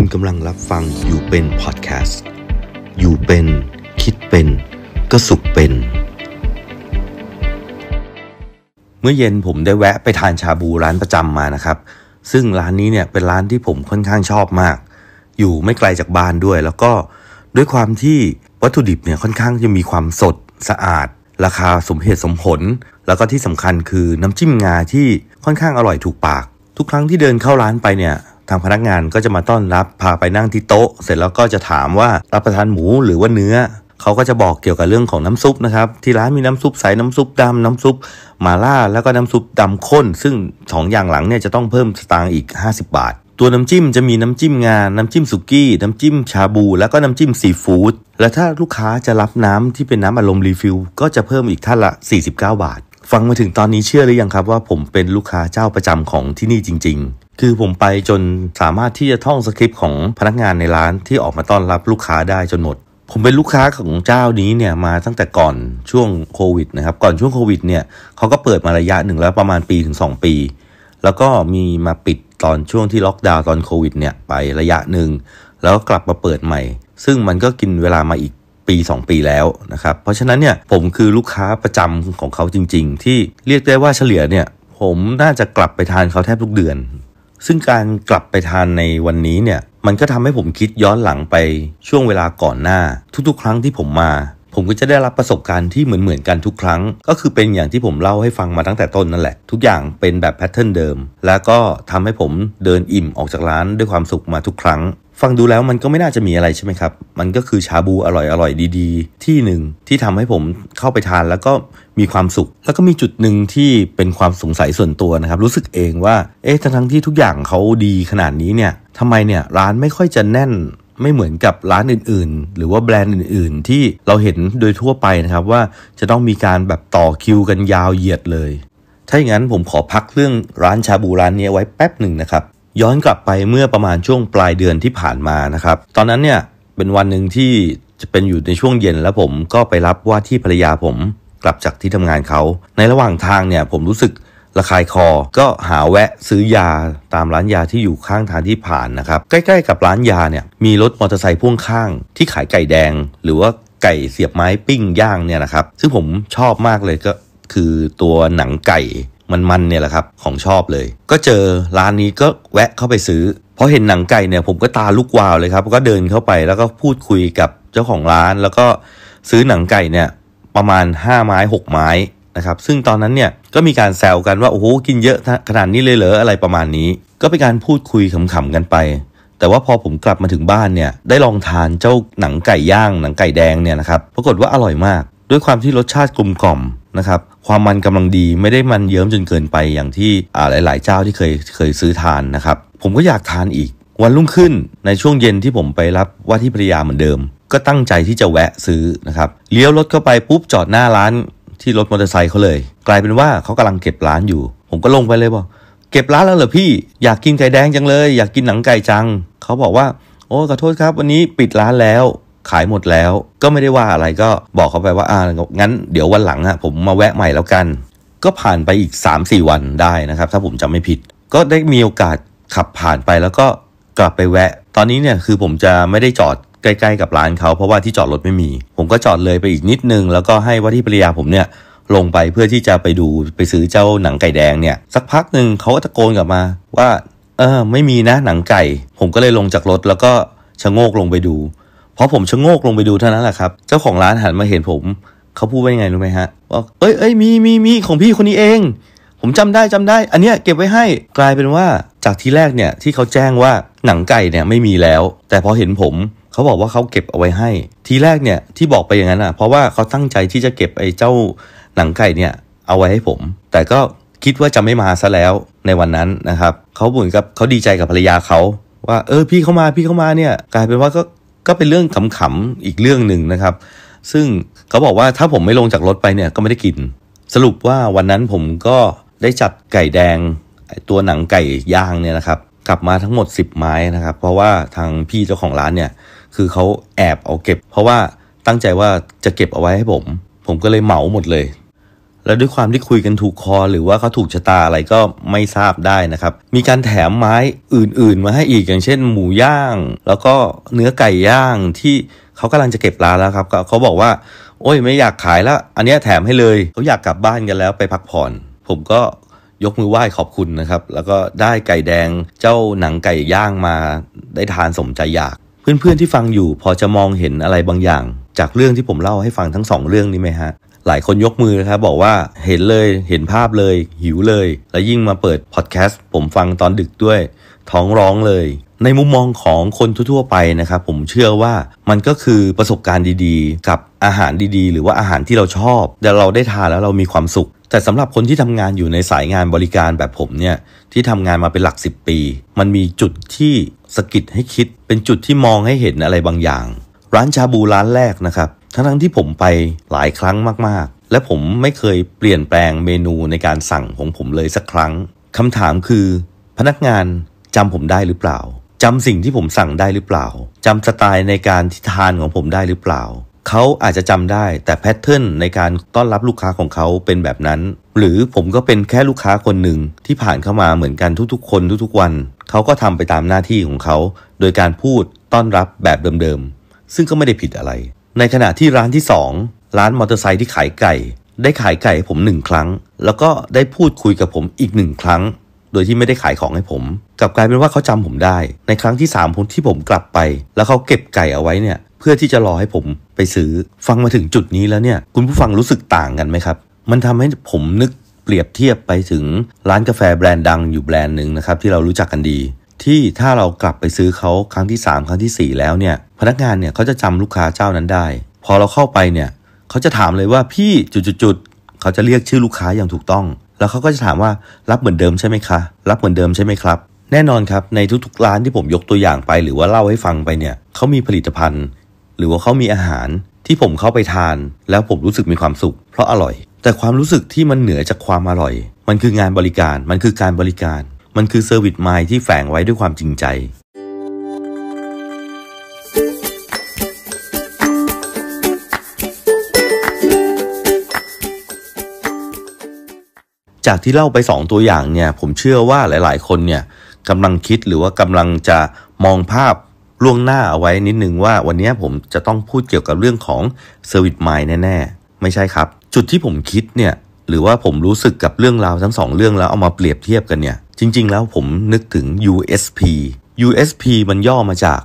คุณกำลังรับฟังอยู่เป็นพอดแคสต์ อยู่เป็น คิดเป็น ก็สุขเป็น เมื่อเย็นผมได้แวะไปทานชาบูร้านประจำมานะครับ ซึ่งร้านนี้เนี่ยเป็นร้านที่ผมค่อนข้างชอบมาก อยู่ไม่ไกลจากบ้านด้วย แล้วก็ด้วยความที่วัตถุดิบเนี่ยค่อนข้างจะมีความสดสะอาด ราคาสมเหตุสมผล แล้วก็ที่สำคัญคือน้ำจิ้มงาที่ค่อนข้างอร่อยถูกปาก ทุกครั้งที่เดินเข้าร้านไปเนี่ย ทางพนักงานก็จะมาต้อนรับพาไปนั่งที่โต๊ะ เสร็จแล้วก็จะถามว่ารับประทานหมูหรือว่าเนื้อเขาก็จะบอกเกี่ยวกับเรื่องของน้ำซุปนะครับที่ร้านมีน้ำซุปใสน้ำซุปดำน้ำซุปมาล่าแล้วก็น้ำซุปดำข้น ซึ่งสองอย่างหลังเนี่ยจะต้องเพิ่มสตางค์อีก 50 บาท ตัวน้ำจิ้มจะมีน้ำจิ้มงาน้ำจิ้มสุกี้ น้ำจิ้มชาบู แล้วก็น้ำจิ้มซีฟู้ดและถ้าลูกค้าจะรับน้ำที่เป็นน้ำอารมณ์ refill ก็จะเพิ่มอีกท่านละ 49 บาท ฟังมาถึงตอนนี้เชื่อหรือยังครับว่าผมเป็นลูกค้าเจ้าประจำของที่นี่จริง ๆ คือผมไปจนสามารถที่จะท่องสคริปต์ของพนักงานในร้านที่ออกมาต้อนรับลูกค้าได้จนหมด ผมเป็นลูกค้าของเจ้านี้เนี่ยมาตั้งแต่ก่อนช่วงโควิดนะครับ ก่อนช่วงโควิดเนี่ยเขาก็เปิดมาระยะหนึ่งแล้วประมาณปีถึง 2 ปี แล้วก็มีมาปิดตอนช่วงที่ล็อกดาวน์ตอนโควิดเนี่ยไประยะหนึ่งแล้วก็กลับมาเปิดใหม่ ซึ่งมันก็กินเวลามาอีกปี 2 ปีแล้วนะครับ เพราะฉะนั้นเนี่ยผมคือลูกค้าประจำของเขาจริง ๆ ที่เรียกได้ว่าเฉลี่ยเนี่ยผมน่าจะกลับไปทานเขาแทบทุกเดือน ซึ่งการกลับไปทานในวันนี้เนี่ยมันก็ทำให้ผมคิดย้อนหลังไปช่วงเวลาก่อนหน้า ทุกๆ ครั้งที่ผมมา ผมก็จะได้รับประสบการณ์ที่เหมือนๆกันทุกครั้ง ก็คือเป็นอย่างที่ผมเล่าให้ฟังมาตั้งแต่ต้นนั่นแหละ ทุกอย่างเป็นแบบแพทเทิร์นเดิม แล้วก็ทำให้ผมเดินอิ่มออกจากร้านด้วยความสุขมาทุกครั้ง ฟังดูแล้วมันก็ไม่น่าจะมีอะไรใช่ไหมครับ มันก็คือชาบูอร่อยอร่อยดีๆ ที่หนึ่งที่ทำให้ผมเข้าไปทานแล้วก็มีความสุข แล้วก็มีจุดหนึ่งที่เป็นความสงสัยส่วนตัวนะครับ รู้สึกเองว่า เอ๊ะ ทั้งที่ทุกอย่างเขาดีขนาดนี้เนี่ยทำไมเนี่ยร้านไม่ค่อยจะแน่นไม่เหมือนกับร้านอื่นๆ หรือว่าแบรนด์อื่นๆ ที่เราเห็นโดยทั่วไปนะครับว่าจะต้องมีการแบบต่อคิวกันยาวเหยียดเลย ถ้าอย่างนั้นผมขอพักเรื่องร้านชาบูร้านนี้ไว้แป๊บหนึ่งนะครับ ย้อนกลับไปเมื่อประมาณช่วงปลายเดือนที่ผ่านมานะครับ ตอนนั้นเนี่ยเป็นวันหนึ่งที่จะเป็นอยู่ในช่วงเย็นแล้วผมก็ไปรับว่าที่ภรรยาผมกลับจากที่ทำงานเขา ในระหว่างทางเนี่ยผมรู้สึกระคายคอ ก็หาแวะซื้อยาตามร้านยาที่อยู่ข้างทางที่ผ่านนะครับ ใกล้ๆกับร้านยาเนี่ยมีรถมอเตอร์ไซค์พ่วงข้าง ที่ขายไก่แดง หรือว่าไก่เสียบไม้ปิ้งย่างเนี่ยนะครับ ซึ่งผมชอบมากเลยก็คือตัวหนังไก่ มันๆเนี่ยแหละครับของชอบเลย ก็เจอร้านนี้ก็แวะเข้าไปซื้อพอเห็นหนังไก่เนี่ยผมก็ตาลุกวาวเลยครับ ก็เดินเข้าไปแล้วก็พูดคุยกับเจ้าของร้าน แล้วก็ซื้อหนังไก่เนี่ยประมาณ 5 ไม้ 6 ไม้นะครับซึ่งตอนนั้นเนี่ยก็มีการแซวกันว่าโอ้โหกินเยอะขนาดนี้เลยเหรออะไรประมาณนี้ ก็เป็นการพูดคุยขำๆกันไป แต่ว่าพอผมกลับมาถึงบ้านเนี่ยได้ลองทานเจ้าหนังไก่ย่างหนังไก่แดงเนี่ยนะครับปรากฏว่าอร่อยมาก ด้วยความที่รสชาติกลมกล่อม นะครับความมันกำลังดีไม่ได้มันเยิ้มจนเกินไปอย่างที่หลาย ๆ เจ้าที่เคยเคยซื้อทานนะครับผมก็อยากทานอีก วันรุ่งขึ้นในช่วงเย็นที่ผมไปรับว่าที่ภรรยาเหมือนเดิม ก็ตั้งใจที่จะแวะซื้อนะครับเลี้ยวรถเข้าไปปุ๊บจอดหน้าร้านที่รถมอเตอร์ไซค์เขาเลย กลายเป็นว่าเขากำลังเก็บร้านอยู่ ผมก็ลงไปเลยบอกเก็บร้านแล้วเหรอพี่อยากกินไก่แดงจังเลย อยากกินหนังไก่จัง เขาบอกว่า โอ้ขอโทษครับ วันนี้ปิดร้านแล้ว ขายหมดแล้ว ก็ไม่ได้ว่าอะไรก็บอกเขาไปว่าอ่างั้นเดี๋ยววันหลังอะผมมาแวะใหม่แล้วกัน ก็ผ่านไปอีก 3-4 วันได้นะครับ ถ้าผมจำไม่ผิด ก็ได้มีโอกาสขับผ่านไปแล้วก็กลับไปแวะ ตอนนี้เนี่ยคือผมจะไม่ได้จอดใกล้ๆกับร้านเขาเพราะว่าที่จอดรถไม่มี ผมก็จอดเลยไปอีกนิดนึง แล้วก็ให้ว่าที่ภรรยาผมเนี่ยลงไปเพื่อที่จะไปดูไปซื้อเจ้าหนังไก่แดงเนี่ยสักพักหนึ่งเขาก็ตะโกนกลับมาว่า เออไม่มีนะหนังไก่ ผมก็เลยลงจากรถแล้วก็ชะโงกลงไปดู พอผมชะโงกลงไปดูเท่านั้นแหละครับ เจ้าของร้านหันมาเห็นผม เขาพูดว่ายังไงรู้ไหมฮะว่าเอ้ยเอ้ยมีมีมีของพี่คนนี้เอง ผมจำได้จำได้ อันเนี้ยเก็บไว้ให้กลายเป็นว่าจากที่แรกเนี่ยที่เขาแจ้งว่าหนังไก่เนี่ยไม่มีแล้ว แต่พอเห็นผมเขาบอกว่าเขาเก็บเอาไว้ให้ ทีแรกเนี่ยที่บอกไปอย่างนั้นอะ เพราะว่าเขาตั้งใจที่จะเก็บไอ้เจ้าหนังไก่เนี่ยเอาไว้ให้ผม แต่ก็คิดว่าจะไม่มาซะแล้วในวันนั้นนะครับเขาเหมือนกับเขาดีใจกับภรรยาเขาว่าเออพี่เขามาพี่เขามาเนี่ย กลายเป็นว่าก็ ก็เป็นเรื่องขำๆอีกเรื่องหนึ่งนะครับ ซึ่งเขาบอกว่าถ้าผมไม่ลงจากรถไปเนี่ยก็ไม่ได้กิน สรุปว่าวันนั้นผมก็ได้จัดไก่แดงตัวหนังไก่ย่างเนี่ยนะครับ กลับมาทั้งหมด 10 ไม้นะครับ เพราะว่าทางพี่เจ้าของร้านเนี่ย คือเขาแอบเอาเก็บ เพราะว่าตั้งใจว่าจะเก็บเอาไว้ให้ผม ผมก็เลยเหมาหมดเลย แล้วด้วยความที่คุยกันถูกคอ หรือว่าเขาถูกชะตาอะไรก็ไม่ทราบได้นะครับ มีการแถมไม้อื่นๆ มาให้อีกอย่างเช่น หมูย่าง แล้วก็เนื้อไก่ย่างที่เขากำลังจะเก็บร้านแล้วครับเขาบอกว่า โอ้ยไม่อยากขายแล้ว อันนี้แถมให้เลยเขาอยากกลับบ้านกันแล้วไปพักผ่อน ผมก็ยกมือไหว้ขอบคุณนะครับ แล้วก็ได้ไก่แดงเจ้าหนังไก่ย่างมาได้ทานสมใจอยาก เพื่อนๆที่ฟังอยู่พอจะมองเห็นอะไรบางอย่าง จากเรื่องที่ผมเล่าให้ฟังทั้งสองเรื่องนี้ไหมฮะ หลายคนยกมือนะครับบอกว่าเห็นเลยเห็นภาพเลย หิวเลย แล้วยิ่งมาเปิดพอดแคสต์ผมฟังตอนดึกด้วย ท้องร้องเลย ในมุมมองของคนทั่วๆไปนะครับผมเชื่อว่ามันก็คือประสบการณ์ดีๆ กับอาหารดีๆ หรือว่าอาหารที่เราชอบแต่เราได้ทานแล้วเรามีความสุข แต่สำหรับคนที่ทำงานอยู่ในสายงานบริการแบบผมเนี่ยที่ทำงานมาเป็นหลัก 10 ปี มันมีจุดที่สกิดให้คิด เป็นจุดที่มองให้เห็นอะไรบางอย่าง ร้านชาบูร้านแรกนะครับ ทั้งที่ผมไปหลายครั้งมากๆ และผมไม่เคยเปลี่ยนแปลงเมนูในการสั่งของผมเลยสักครั้งคำถามคือ พนักงานจำผมได้หรือเปล่าจำสิ่งที่ผมสั่งได้หรือเปล่าจำสไตล์ในการที่ทานของผมได้หรือเปล่าเขาอาจจะจำได้แต่แพทเทิร์นในการต้อนรับลูกค้าของเขาเป็นแบบนั้น หรือผมก็เป็นแค่ลูกค้าคนหนึ่งที่ผ่านเข้ามาเหมือนกันทุกๆ คนทุกๆวัน เขาก็ทำไปตามหน้าที่ของเขา โดยการพูดต้อนรับแบบเดิมๆ ซึ่งก็ไม่ได้ผิดอะไร ในขณะที่ร้านที่ 2 ร้านมอเตอร์ไซค์ที่ขายไก่ ได้ขายไก่ให้ผมหนึ่งครั้ง แล้วก็ได้พูดคุยกับผมอีกหนึ่งครั้ง โดยที่ไม่ได้ขายของให้ผมกลับกลายเป็นว่าเขาจำผมได้ ในครั้งที่3ผมที่ผมกลับไป แล้วเขาเก็บไก่เอาไว้เนี่ยเพื่อที่จะรอให้ผมไปซื้อฟังมาถึงจุดนี้แล้วเนี่ยคุณผู้ฟังรู้สึกต่างกันไหมครับ มันทำให้ผมนึกเปรียบเทียบไปถึงร้านกาแฟแบรนด์ดังอยู่แบรนด์หนึ่งนะครับที่เรารู้จักกันดี ที่ถ้าเรากลับไปซื้อเขาครั้งที่ 3 ครั้งที่ 4 แล้วเนี่ยพนักงานเนี่ยเขาจะจำลูกค้าเจ้านั้นได้ พอเราเข้าไปเนี่ยเขาจะถามเลยว่าพี่จุดๆเขาจะเรียกชื่อลูกค้าอย่างถูกต้อง แล้วเขาก็จะถามว่ารับเหมือนเดิมใช่ไหมคะ รับเหมือนเดิมใช่ไหมครับ แน่นอนครับในทุกๆร้านที่ผมยกตัวอย่างไป หรือว่าเล่าให้ฟังไปเนี่ยเขามีผลิตภัณฑ์ หรือว่าเขามีอาหารที่ผมเข้าไปทาน แล้วผมรู้สึกมีความสุข เพราะอร่อย แต่ความรู้สึกที่มันเหนือจากความอร่อย มันคืองานบริการมันคือการบริการ มันคือ service mind ที่แฝงไว้ด้วยความจริงใจ จากที่เล่าไป 2 ตัวอย่างเนี่ย ผมเชื่อว่าหลายๆ คนเนี่ยกำลังคิดหรือว่ากำลังจะมองภาพล่วงหน้าเอาไว้นิดนึงว่าวันนี้ผมจะต้องพูดเกี่ยวกับเรื่องของ service mind แน่ ๆ ไม่ใช่ครับ จุดที่ผมคิดเนี่ย หรือว่าผมรู้สึกกับเรื่องราวทั้งสองเรื่องแล้วเอามาเปรียบเทียบกันเนี่ย จริง ๆ แล้วผมนึกถึง USP USP มันย่อมาจาก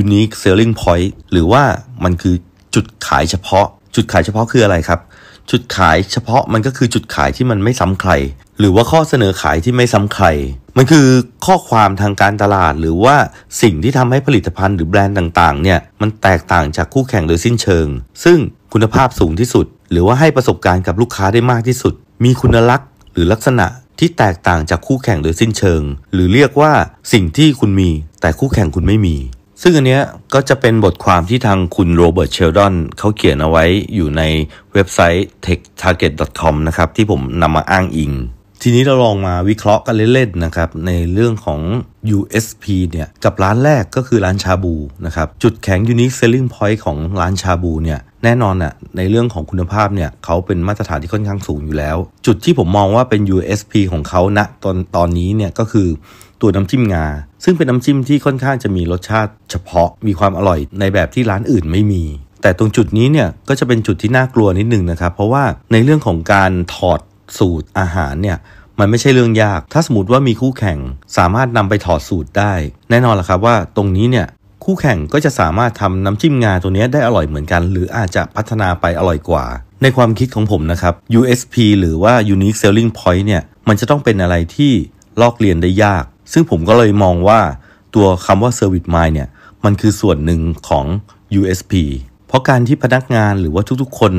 Unique Selling Point หรือว่ามันคือจุดขายเฉพาะ จุดขายเฉพาะคืออะไรครับ จุดขายเฉพาะมันก็คือจุดขายที่มันไม่ซ้ำใคร หรือว่าข้อเสนอขายที่ไม่ซ้ำใคร มันคือข้อความทางการตลาด หรือว่าสิ่งที่ทำให้ผลิตภัณฑ์หรือแบรนด์ต่างๆเนี่ยมันแตกต่างจากคู่แข่งโดยสิ้นเชิง ซึ่งคุณภาพสูงที่สุด หรือว่าให้ประสบการณ์กับลูกค้าได้มากที่สุด มีคุณลักษณ์ หรือลักษณะที่แตกต่างจากคู่แข่งโดยสิ้นเชิง หรือเรียกว่าสิ่งที่คุณมี แต่คู่แข่งคุณไม่มี ซึ่งอันเนี้ยก็จะเป็นบทความที่ทางคุณโรเบิร์ตเชลดอนเขาเขียนเอาไว้อยู่ในเว็บไซต์ techtarget.com นะครับที่ผมนำมาอ้างอิง ทีนี้เราลองมาวิเคราะห์กันเล่นๆนะครับในเรื่องของ USP เนี่ยกับร้านแรกก็คือร้านชาบูนะครับจุดแข็ง Unique Selling Point ของร้านชาบูเนี่ยแน่นอนอะในเรื่องของคุณภาพเนี่ยเขาเป็นมาตรฐานที่ค่อนข้างสูงอยู่แล้ว จุดที่ผมมองว่าเป็น USP ของเขาณตอนตอนนี้เนี่ยก็คือตัวน้ำจิ้มงา ซึ่งเป็นน้ำจิ้มที่ค่อนข้างจะมีรสชาติเฉพาะมีความอร่อยในแบบที่ร้านอื่นไม่มี แต่ตรงจุดนี้เนี่ยก็จะเป็นจุดที่น่ากลัวนิดนึงนะครับ เพราะว่าในเรื่องของการถอดสูตรอาหารเนี่ย มันไม่ใช่เรื่องยาก ถ้าสมมติว่ามีคู่แข่งสามารถนำไปถอดสูตรได้ แน่นอนละครับว่าตรงนี้เนี่ยคู่แข่งก็จะสามารถทำน้ำจิ้มงาตัวนี้ได้อร่อยเหมือนกัน หรืออาจจะพัฒนาไปอร่อยกว่า ในความคิดของผมนะครับ USP หรือว่า Unique Selling Point เนี่ยมันจะต้องเป็นอะไรที่ลอกเรียนได้ยาก ซึ่งผมก็เลยมองว่าตัวคำว่า Service Mind เนี่ยมันคือส่วนหนึ่งของ USP เพราะการที่พนักงานหรือว่าทุกๆ คน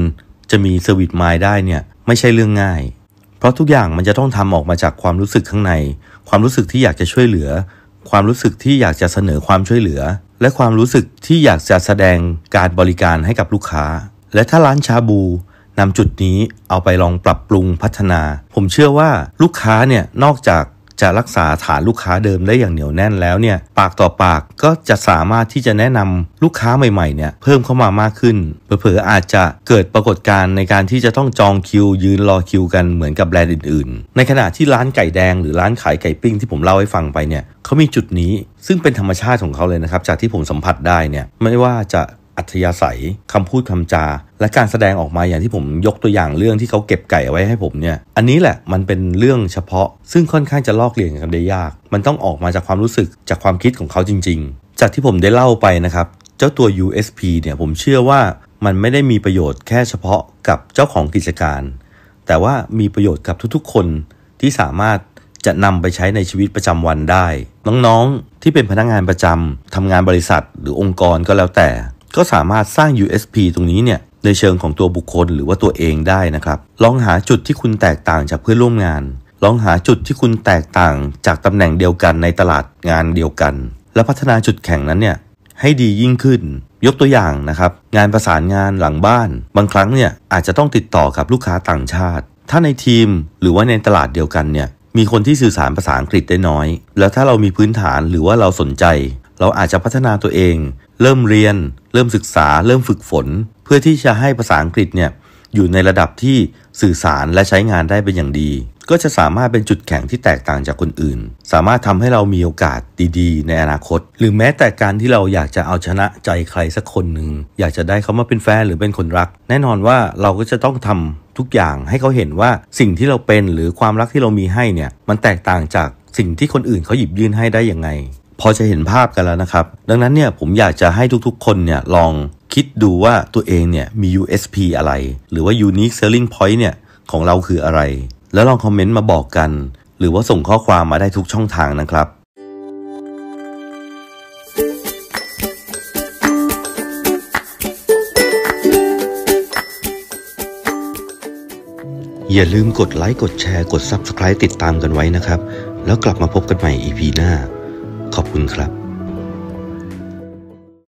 จะมี Service Mind ได้เนี่ยไม่ใช่เรื่องง่าย เพราะทุกอย่างมันจะต้องทำออกมาจากความรู้สึกข้างใน ความรู้สึกที่อยากจะช่วยเหลือ ความรู้สึกที่อยากจะเสนอความช่วยเหลือ และความรู้สึกที่อยากจะแสดงการบริการให้กับลูกค้า และถ้าร้านชาบูนำจุดนี้เอาไปลองปรับปรุงพัฒนา ผมเชื่อว่าลูกค้าเนี่ยนอกจาก จะรักษาฐานลูกค้าเดิมได้อย่างเหนียวแน่นแล้วเนี่ยปากต่อปากก็จะสามารถที่จะแนะนำลูกค้าใหม่ๆเนี่ยเพิ่มเข้ามามากขึ้นเผลอๆอาจจะเกิดปรากฏการณ์ในการที่จะต้องจองคิว ยืนรอคิวกันเหมือนกับแบรนด์อื่นๆ ในขณะที่ร้านไก่แดงหรือร้านขายไก่ปิ้งที่ผมเล่าให้ฟังไปเนี่ยเขามีจุดนี้ซึ่งเป็นธรรมชาติของเขาเลยนะครับจากที่ผมสัมผัสได้เนี่ยไม่ว่าจะ อัธยาศัยคำพูดคำจา และการแสดงออกมาอย่างที่ผมยกตัวอย่างเรื่องที่เขาเก็บไก่เอาไว้ให้ผมเนี่ย อันนี้แหละมันเป็นเรื่องเฉพาะ ซึ่งค่อนข้างจะลอกเลียนกันได้ยาก มันต้องออกมาจากความรู้สึกจากความคิดของเขาจริง ๆ จากที่ผมได้เล่าไปนะครับ เจ้าตัว USP เนี่ยผมเชื่อว่ามันไม่ได้มีประโยชน์แค่เฉพาะกับเจ้าของกิจการ แต่ว่ามีประโยชน์กับทุกๆ คนที่สามารถจะนำไปใช้ในชีวิตประจำวันได้ น้องๆ ที่เป็นพนักงงานประจำทำงานบริษัทหรือองค์กรก็แล้วแต่ ก็สามารถสร้าง USP ตรงนี้เนี่ยในเชิงของตัวบุคคลหรือว่าตัวเองได้นะครับ ลองหาจุดที่คุณแตกต่างจากเพื่อนร่วมงาน ลองหาจุดที่คุณแตกต่างจากตำแหน่งเดียวกันในตลาดงานเดียวกัน และพัฒนาจุดแข่งนั้นเนี่ยให้ดียิ่งขึ้น ยกตัวอย่างนะครับ งานประสานงานหลังบ้าน บางครั้งเนี่ยอาจจะต้องติดต่อกับลูกค้าต่างชาติ ถ้าในทีมหรือว่าในตลาดเดียวกันเนี่ยมีคนที่สื่อสารภาษาอังกฤษได้น้อย แล้วถ้าเรามีพื้นฐานหรือว่าเราสนใจ เราอาจจะพัฒนาตัวเอง เริ่มเรียน เริ่มศึกษา เริ่มฝึกฝน เพื่อที่จะให้ภาษาอังกฤษเนี่ยอยู่ในระดับที่สื่อสารและใช้งานได้เป็นอย่างดี ก็จะสามารถเป็นจุดแข็งที่แตกต่างจากคนอื่น สามารถทำให้เรามีโอกาสดีๆ ในอนาคต หรือแม้แต่การที่เราอยากจะเอาชนะใจใครสักคนหนึ่งอยากจะได้เขามาเป็นแฟนหรือเป็นคนรัก แน่นอนว่าเราก็จะต้องทำทุกอย่างให้เขาเห็นว่าสิ่งที่เราเป็นหรือความรักที่เรามีให้เนี่ยมันแตกต่างจากสิ่งที่คนอื่นเขาหยิบยื่นให้ได้ยังไง พอจะเห็นภาพกันแล้วนะครับ ดังนั้นเนี่ยผมอยากจะให้ทุกๆ คนเนี่ยลองคิดดูว่าตัวเองเนี่ยมี USP อะไร หรือว่า Unique Selling Point เนี่ยของเราคืออะไร แล้วลองคอมเมนต์มาบอกกัน หรือว่าส่งข้อความมาได้ทุกช่องทางนะครับอย่าลืมกดไลค์ กดแชร์ กด Subscribe ติดตามกันไว้นะครับ แล้วกลับมาพบกันใหม่ EP หน้า ขอบคุณครับ